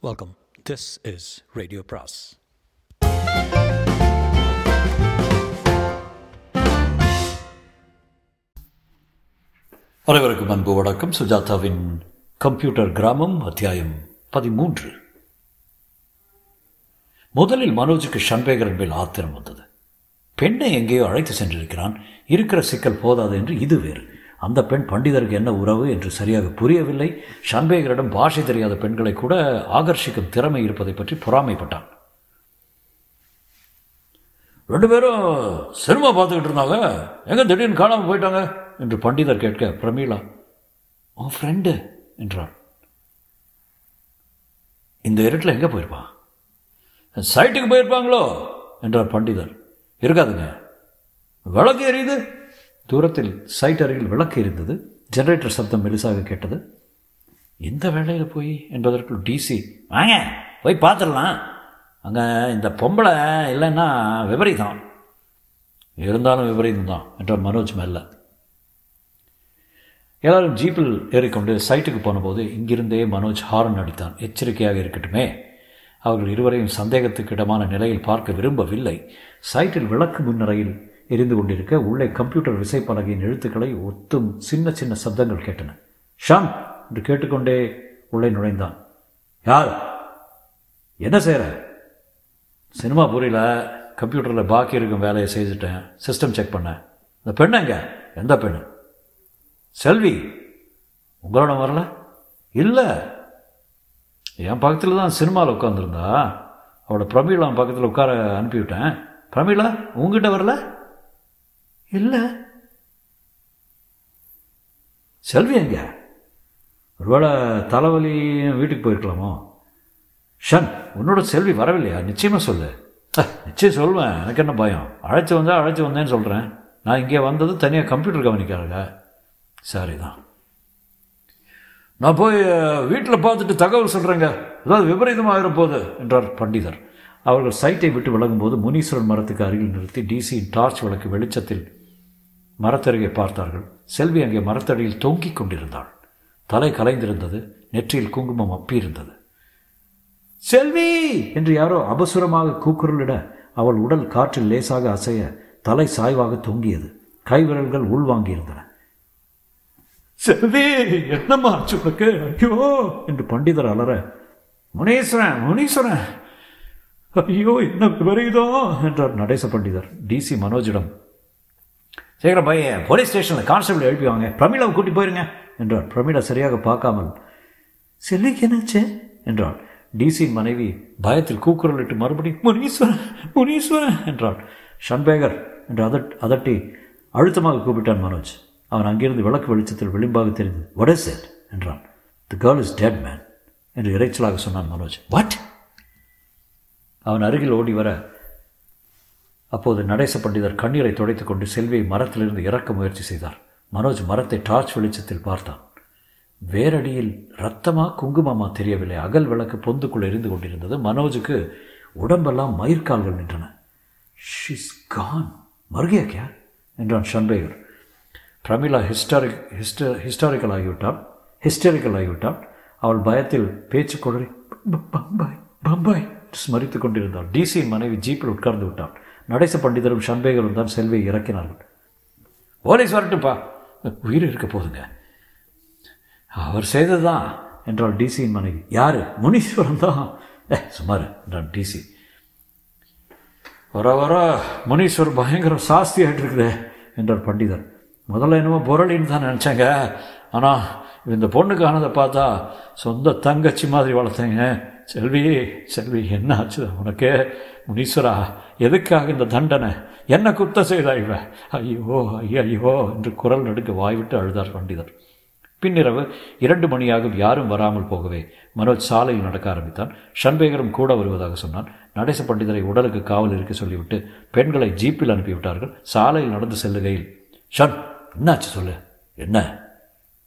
Welcome this is radio பிராஸ் அனைவருக்கும் அன்பு வணக்கம். சுஜாதாவின் கம்ப்யூட்டர் கிராமம் அத்தியாயம் பதிமூன்று. முதலில் மனோஜுக்கு ஷன்பேகரன் மேல் ஆத்திரம் வந்தது. பெண்ணை எங்கேயோ அழைத்து சென்றிருக்கிறான். இருக்கிற சிக்கல் போதாது என்று இது வேறு. அந்த பெண் பண்டிதருக்கு என்ன உறவு என்று சரியாக புரியவில்லை. ஷன்பேகரிடம் பாஷை தெரியாத பெண்களை கூட ஆகர்ஷிக்கும் திறமை இருப்பதை பற்றி பொறாமைப்பட்டான். ரெண்டு பேரும் சினிமா பார்த்துக்கிட்டு இருந்தாங்க. எங்கே திடீர்னு காணாமல் போயிட்டாங்க? என்று பண்டிதர் கேட்க பிரமீளா உன் ஃப்ரெண்டு என்றார். இந்த இருட்டில் எங்கே போயிருப்பான்? சைட்டுக்கு போயிருப்பாங்களோ? என்றார் பண்டிதர். இருக்காதுங்க. விளக்கு எரியுது. தூரத்தில் சைட் அருகில் விளக்கு இருந்தது. ஜெனரேட்டர் சப்தம் மெலிசாக கேட்டது. எந்த வேலையில் போய்? என்பதற்குள் டிசி வாங்க போய் பார்த்துடலாம் அங்கே இந்த பொம்பளை இல்லைன்னா விபரீதம். இருந்தாலும் விபரீதம் தான் என்றார் மனோஜ் மெல்ல. எல்லாரும் ஜீப்பில் ஏறிக்கொண்டு சைட்டுக்கு போனபோது இங்கிருந்தே மனோஜ் ஹாரன் அடித்தான். எச்சரிக்கையாக இருக்கட்டுமே. அவர்கள் இருவரையும் சந்தேகத்துக்கு இடமான நிலையில் பார்க்க விரும்பவில்லை. சைட்டில் விளக்கு முன்னரையில் எரிந்து கொண்டிருக்க உள்ளே கம்ப்யூட்டர் விசைப்பலகையின் எழுத்துக்களை ஒத்தும் சின்ன சின்ன சப்தங்கள் கேட்டன. ஷாம்! என்று கேட்டுக்கொண்டே உள்ளே நுழைந்தான். யார்? என்ன செய்கிற சினிமா புரியல கம்ப்யூட்டரில் பாக்கி இருக்கும் வேலையை செய்துட்டேன். சிஸ்டம் செக் பண்ணேன் இந்த பெண் எங்க? எந்த பெண்ணு செல்வி. உங்களோட வரல? இல்லை. என் பக்கத்தில் தான் சினிமாவில் உட்காந்துருந்தா அவளோட பிரமீளா பக்கத்தில் உட்கார அனுப்பிவிட்டேன். பிரமீளா? உங்ககிட்ட வரல? இல்லை. செல்வி எங்க? ஒருவேளை தலைவலி வீட்டுக்கு போயிருக்கலாமோ? ஷன் உன்னோட செல்வி வரவில்லையா? நிச்சயமாக சொல்லு. நிச்சயம் சொல்வேன். எனக்கு என்ன பயம்? அழைச்சி வந்தால் அழைச்சி வந்தேன்னு சொல்கிறேன் நான் இங்கே வந்தது தனியாக கம்ப்யூட்டர் கவனிக்கிறாங்க சரி தான் நான் போய் வீட்டில் பார்த்துட்டு தகவல் சொல்கிறேங்க ஏதாவது விபரீதமாக போகுது என்றார் பண்டிதர். அவர்கள் சைட்டை விட்டு விலகும்போது முனீஸ்வரன் மரத்துக்கு அருகில் நிறுத்தி டிசியின் டார்ச் விளக்கு வெளிச்சத்தில் மரத்தருகே பார்த்தார்கள். செல்வி அங்கே மரத்தடியில் தொங்கிக் கொண்டிருந்தாள். தலை கலைந்திருந்தது நெற்றியில் குங்குமம் அப்பியிருந்தது. செல்வி! என்று யாரோ அபசுரமாக கூக்குரலிட அவள் உடல் காற்றில் லேசாக அசைய தலை சாய்வாக தொங்கியது. கைவிரல்கள் உள்வாங்கியிருந்தன. செல்வி என்னம்மா உனக்கு? ஐயோ! என்று பண்டிதர் அலற முனீஸ்வரன் முனீஸ்வரன்! ஐயோ என்ன விபரீதோ என்றார் நடேச பண்டிதர். டிசி மனோஜிடம் சீக்கிரம் பையன் போலீஸ் ஸ்டேஷனில் கான்ஸ்டபிள் எழுப்பிவாங்க பிரமிளாவை கூட்டி போயிருங்க என்றார் பிரமிளா சரியாக பார்க்காமல் செல்விக்கு என்னாச்சு? என்றாள் டிசியின் மனைவி பயத்தில் கூக்குரலிட்டு மறுபடி முனீஸ்வரன் முனீஸ்வரன் என்றாள். ஷன்பேகர் என்று அதட் அதட்டி அழுத்தமாக கூப்பிட்டான் மனோஜ். அவன் அங்கிருந்து விளக்கு வெளிச்சத்தில் விளிம்பாக தெரிந்தது வட இஸ் இட் என்றான். The girl is dead man என்று இறைச்சலாக சொன்னான் மனோஜ். வாட் அவன் அருகில் ஓடி வர அப்போது நடேச பண்டிதர் கண்ணீரை துடைத்துக் கொண்டு செல்வியை மரத்திலிருந்து இறக்க முயற்சி செய்தார். மனோஜ் மரத்தை டார்ச் வெளிச்சத்தில் பார்த்தான். வேரடியில் ரத்தமா குங்குமமா தெரியவில்லை. அகல் விளக்கு பொந்துக்குள் எரிந்து கொண்டிருந்தது. மனோஜுக்கு உடம்பெல்லாம் மயிர்கால்கள் நின்றன. ஷிஸ் கான் மருகியா கியா என்றான் ஷன்பேகர் பிரமிளா ஹிஸ்டாரிக் ஹிஸ்ட ஹிஸ்டாரிக்கல் ஆகிவிட்டாள். ஹிஸ்டாரிக்கல் ஆகிவிட்டாள். அவள் பயத்தில் பேச்சு கொடரி பம்பாய் பம்பாய் ஸ்மரித்து கொண்டிருந்தாள். டிசியின் மனைவி ஜீப்பில் உட்கார்ந்து விட்டாள். நடேச பண்டிதரும் சண்பேகரும் தான் செல்வியை இறக்கினார்கள். போலீஸ் வரட்டுப்பா உயிர் இருக்க போதுங்க. அவர் செய்ததுதான் என்றாள் டிசியின் மனைவி. யாரு? முனீஸ்வரன் தான். ஏ சுமார் என்றான் டிசி. வர வர முனீஸ்வர் பயங்கர சாஸ்தி ஆகிட்டுருக்குதே என்றார் பண்டிதர். முதல்ல என்னமோ புரளின்னு தான் நினச்சாங்க. ஆனால் இந்த பொண்ணுக்கு ஆனதை பார்த்தா சொந்த தங்கச்சி மாதிரி வளர்த்தேங்க. செல்வி செல்வி என்ன ஆச்சு உனக்கு முனீஸ்வரா எதுக்காக இந்த தண்டனை? என்ன குத்த செய்தா இவ? ஐயோ ஐயோ என்று குரல் நடுக்க வாய்விட்டு அழுதார் பண்டிதர். பின்னிரவு இரண்டு மணியாகும் யாரும் வராமல் போகவே மனோஜ் சாலையில் நடக்க ஆரம்பித்தான். ஷன்பேகரும் கூட வருவதாக சொன்னான். நடேச பண்டிதரை உடலுக்கு காவல் இருக்க சொல்லிவிட்டு பெண்களை ஜீப்பில் அனுப்பிவிட்டார்கள். சாலையில் நடந்து செல்லுகையில் ஷன் என்னாச்சு சொல்லு? என்ன?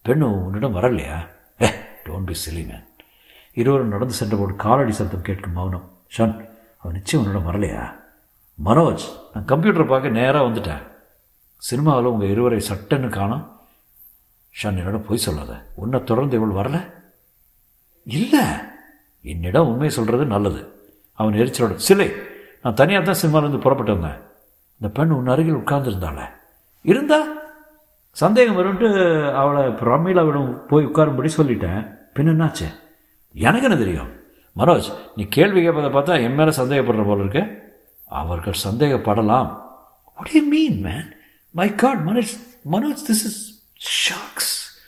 பெண்ணு உன்னிடம் வரலையா? ஏ டோன்ட் பி சிலிமேன் இருவரும் நடந்து சென்றபோது காலடி சத்தம் கேட்கும் மௌனம். ஷன் அவன் நிச்சயம் உன்னோட வரலையா? மனோஜ் நான் கம்ப்யூட்டரை பார்க்க நேராக வந்துட்டேன். சினிமாவில் உங்கள் இருவரை சட்டன்னு காணோம். ஷான் என்னோட பொய் சொல்லாத. உன்னை தொடர்ந்து இவள் வரல? இல்லை. என்னிடம் உண்மை சொல்கிறது நல்லது. அவன் எரிச்சலோட சிலை நான் தனியாக தான் சினிமாவிலேருந்து புறப்பட்டு வந்தேன். இந்த பெண் உன் அருகில் உட்கார்ந்துருந்தாள. இருந்தா? சந்தேகம் வரும்ட்டு அவளை பிரமிளாவிடம் போய் உட்காரும்படி சொல்லிட்டேன். பின்ன என்னாச்சு எனக்கு என்ன தெரியும்? மனோஜ் நீ கேள்வி கேட்பதை பார்த்தா என் மேலே சந்தேகப்படுற போல இருக்கு. அவர்கள் சந்தேகப்படலாம். What you mean man my god Manoj Manoj this is shocks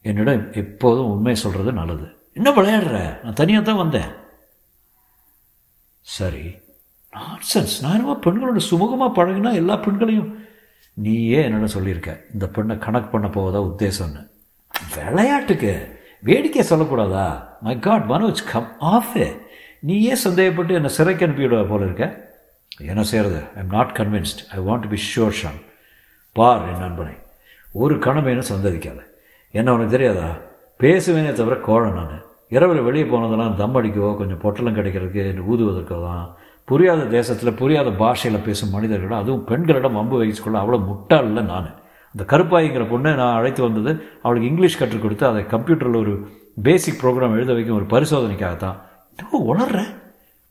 என்னிடம் எப்போதும் உண்மை சொல்கிறது நல்லது. என்ன விளையாடுற? நான் தனியாக தான் வந்தேன். சரி. நான்சென்ஸ் நான் என்னவோ பெண்களோட சுமூகமாக பழகினா எல்லா பெண்களையும் நீயே என்னென்ன சொல்லியிருக்க. இந்த பெண்ணை கணக்கு பண்ண போவதா உத்தேசம்னு. விளையாட்டுக்கு. வேடிக்கை சொல்லக்கூடாதா? My god Manoj come off நீயே சந்தேகப்பட்டு என்னை சிறைக்கு அனுப்பிவிட போல இருக்க? என்ன செய்கிறது I am not convinced I want to be sure Shaan பார் என் நண்பனை. ஒரு கணமைன்னு சந்ததிக்காத என்ன உனக்கு தெரியாதா? பேசுவேனே தவிர கோழை நான். இரவில் வெளியே போனதெல்லாம் தம் அடிக்கவோ கொஞ்சம் பொட்டலம் கிடைக்கிறதுக்கு ஊதுவதற்கோ தான். புரியாத தேசத்தில் புரியாத பாஷையில் பேசும் மனிதர்களிடம் அதுவும் பெண்களிடம் அம்பு வகிச்சுக்கொள்ள அவ்வளோ முட்டாளில் நான். அந்த கருப்பாய்ங்கிற பொண்ணை நான் அழைத்து வந்தது அவளுக்கு இங்கிலீஷ் கற்றுக் கொடுத்து அதை கம்ப்யூட்டரில் ஒரு பேசிக் ப்ரோக்ராம் எழுத வைக்கும் ஒரு பரிசோதனைக்காகத்தான். இன்னும் உணர்ற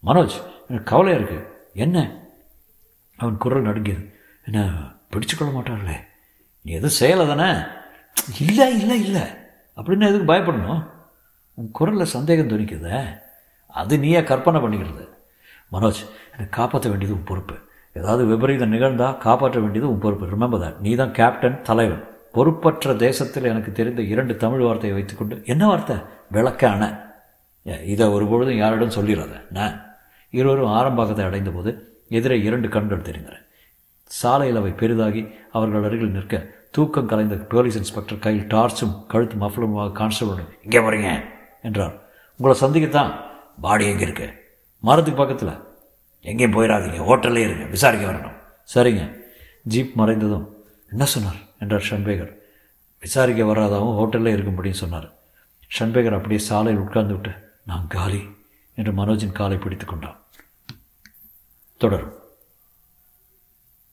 மனோஜ் எனக்கு கவலையாக இருக்குது என்ன? அவன் குரல் நடுங்கியது. என்ன பிடிச்சுக்கொள்ள மாட்டார்களே நீ எதுவும் செய்யலை தானே? இல்லை இல்லை இல்லை. அப்படின்னு எதுக்கு பயப்படணும்? உன் குரலில் சந்தேகம் துணிக்குதே. அது நீயே கற்பனை பண்ணிக்கிறது. மனோஜ் எனக்கு காப்பாற்ற வேண்டியது உன் பொறுப்பு. ஏதாவது விபரீதம் நிகழ்ந்தால் காப்பாற்ற வேண்டியது உன் பொறுப்பு. ரிமெம்பர் தான் நீ தான் கேப்டன் தலைவன். பொறுப்பற்ற தேசத்தில் எனக்கு தெரிந்த இரண்டு தமிழ் வார்த்தையை வைத்துக்கொண்டு என்ன வார்த்தை? விளக்கான. இதை ஒரு பொழுதும் யாரிடம் சொல்லிடாத நான் இருவரும் ஆரம்பத்தை அடைந்த போது எதிரே இரண்டு கண்கள் தெரிந்தன. சாலையில் அவை பெரிதாகி அவர்கள் அருகில் நிற்க தூக்கம் கலைந்த போலீஸ் இன்ஸ்பெக்டர் கையில் டார்ச்சும் கழுத்து மஃப்ளமாக கான்ஸ்டபிளும் இங்கே போகிறீங்க என்றார். உங்களை சந்திக்கத்தான். பாடி எங்கே இருக்கு? மரத்துக்கு பக்கத்தில். எங்கேயும் போயிடாதீங்க ஹோட்டல்லே இருங்க விசாரிக்க வரணும். சரிங்க. ஜீப் மறைந்ததும் என்ன சொன்னார்? என்றார் ஷன்பேகர் விசாரிக்க வராதாவும் ஹோட்டலில் இருக்கும்படியும் சொன்னார். ஷன்பேகர் அப்படியே சாலையில் உட்கார்ந்து விட்டு நான் காலி என்று மனோஜின் காலை பிடித்து கொண்டான். தொடரும்.